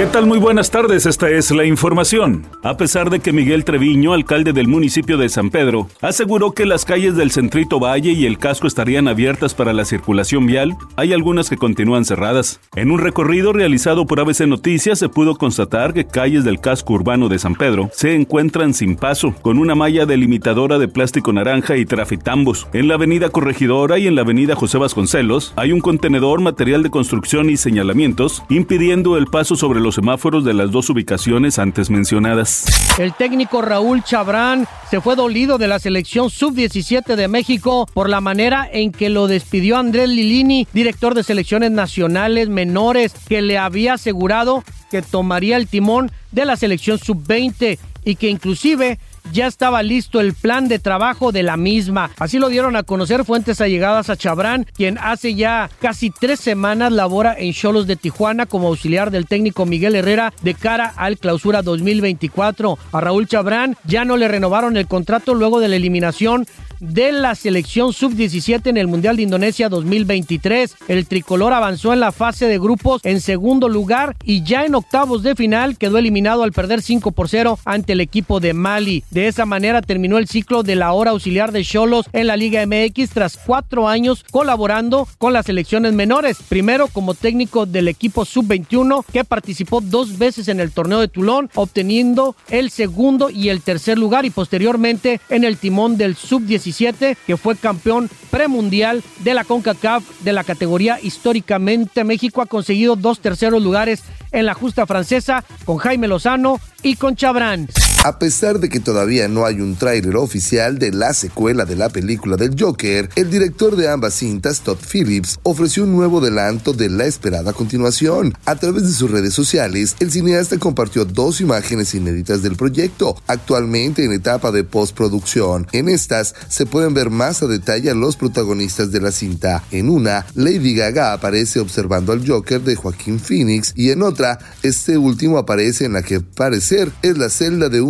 ¿Qué tal? Muy buenas tardes, esta es la información. A pesar de que Miguel Treviño, alcalde del municipio de San Pedro, aseguró que las calles del Centrito Valle y el casco estarían abiertas para la circulación vial, hay algunas que continúan cerradas. En un recorrido realizado por ABC Noticias se pudo constatar que calles del casco urbano de San Pedro se encuentran sin paso, con una malla delimitadora de plástico naranja y trafitambos. En la avenida Corregidora y en la avenida José Vasconcelos hay un contenedor, material de construcción y señalamientos impidiendo el paso sobre los semáforos de las dos ubicaciones antes mencionadas. El técnico Raúl Chabrán se fue dolido de la selección sub-17 de México por la manera en que lo despidió Andrés Lilini, director de selecciones nacionales menores, que le había asegurado que tomaría el timón de la selección sub-20 y que inclusive ya estaba listo el plan de trabajo de la misma. Así lo dieron a conocer fuentes allegadas a Chabrán, quien hace ya casi tres semanas labora en Cholos de Tijuana como auxiliar del técnico Miguel Herrera de cara al clausura 2024. A Raúl Chabrán ya no le renovaron el contrato luego de la eliminación de la selección sub-17 en el Mundial de Indonesia 2023. El tricolor avanzó en la fase de grupos en segundo lugar y ya en octavos de final quedó eliminado al perder 5 por 0 ante el equipo de Mali. De esa manera terminó el ciclo de la hora auxiliar de Cholos en la Liga MX tras cuatro años colaborando con las selecciones menores. Primero como técnico del equipo sub-21 que participó dos veces en el torneo de Tulón, obteniendo el segundo y el tercer lugar y posteriormente en el timón del sub-17 que fue campeón premundial de la CONCACAF de la categoría históricamente. México ha conseguido dos terceros lugares en la justa francesa con Jaime Lozano y con Chabrán. A pesar de que todavía no hay un tráiler oficial de la secuela de la película del Joker, el director de ambas cintas, Todd Phillips, ofreció un nuevo adelanto de la esperada continuación. A través de sus redes sociales, el cineasta compartió dos imágenes inéditas del proyecto, actualmente en etapa de postproducción. En estas se pueden ver más a detalle a los protagonistas de la cinta. En una, Lady Gaga aparece observando al Joker de Joaquín Phoenix y en otra, este último aparece en la que parecer es la celda de un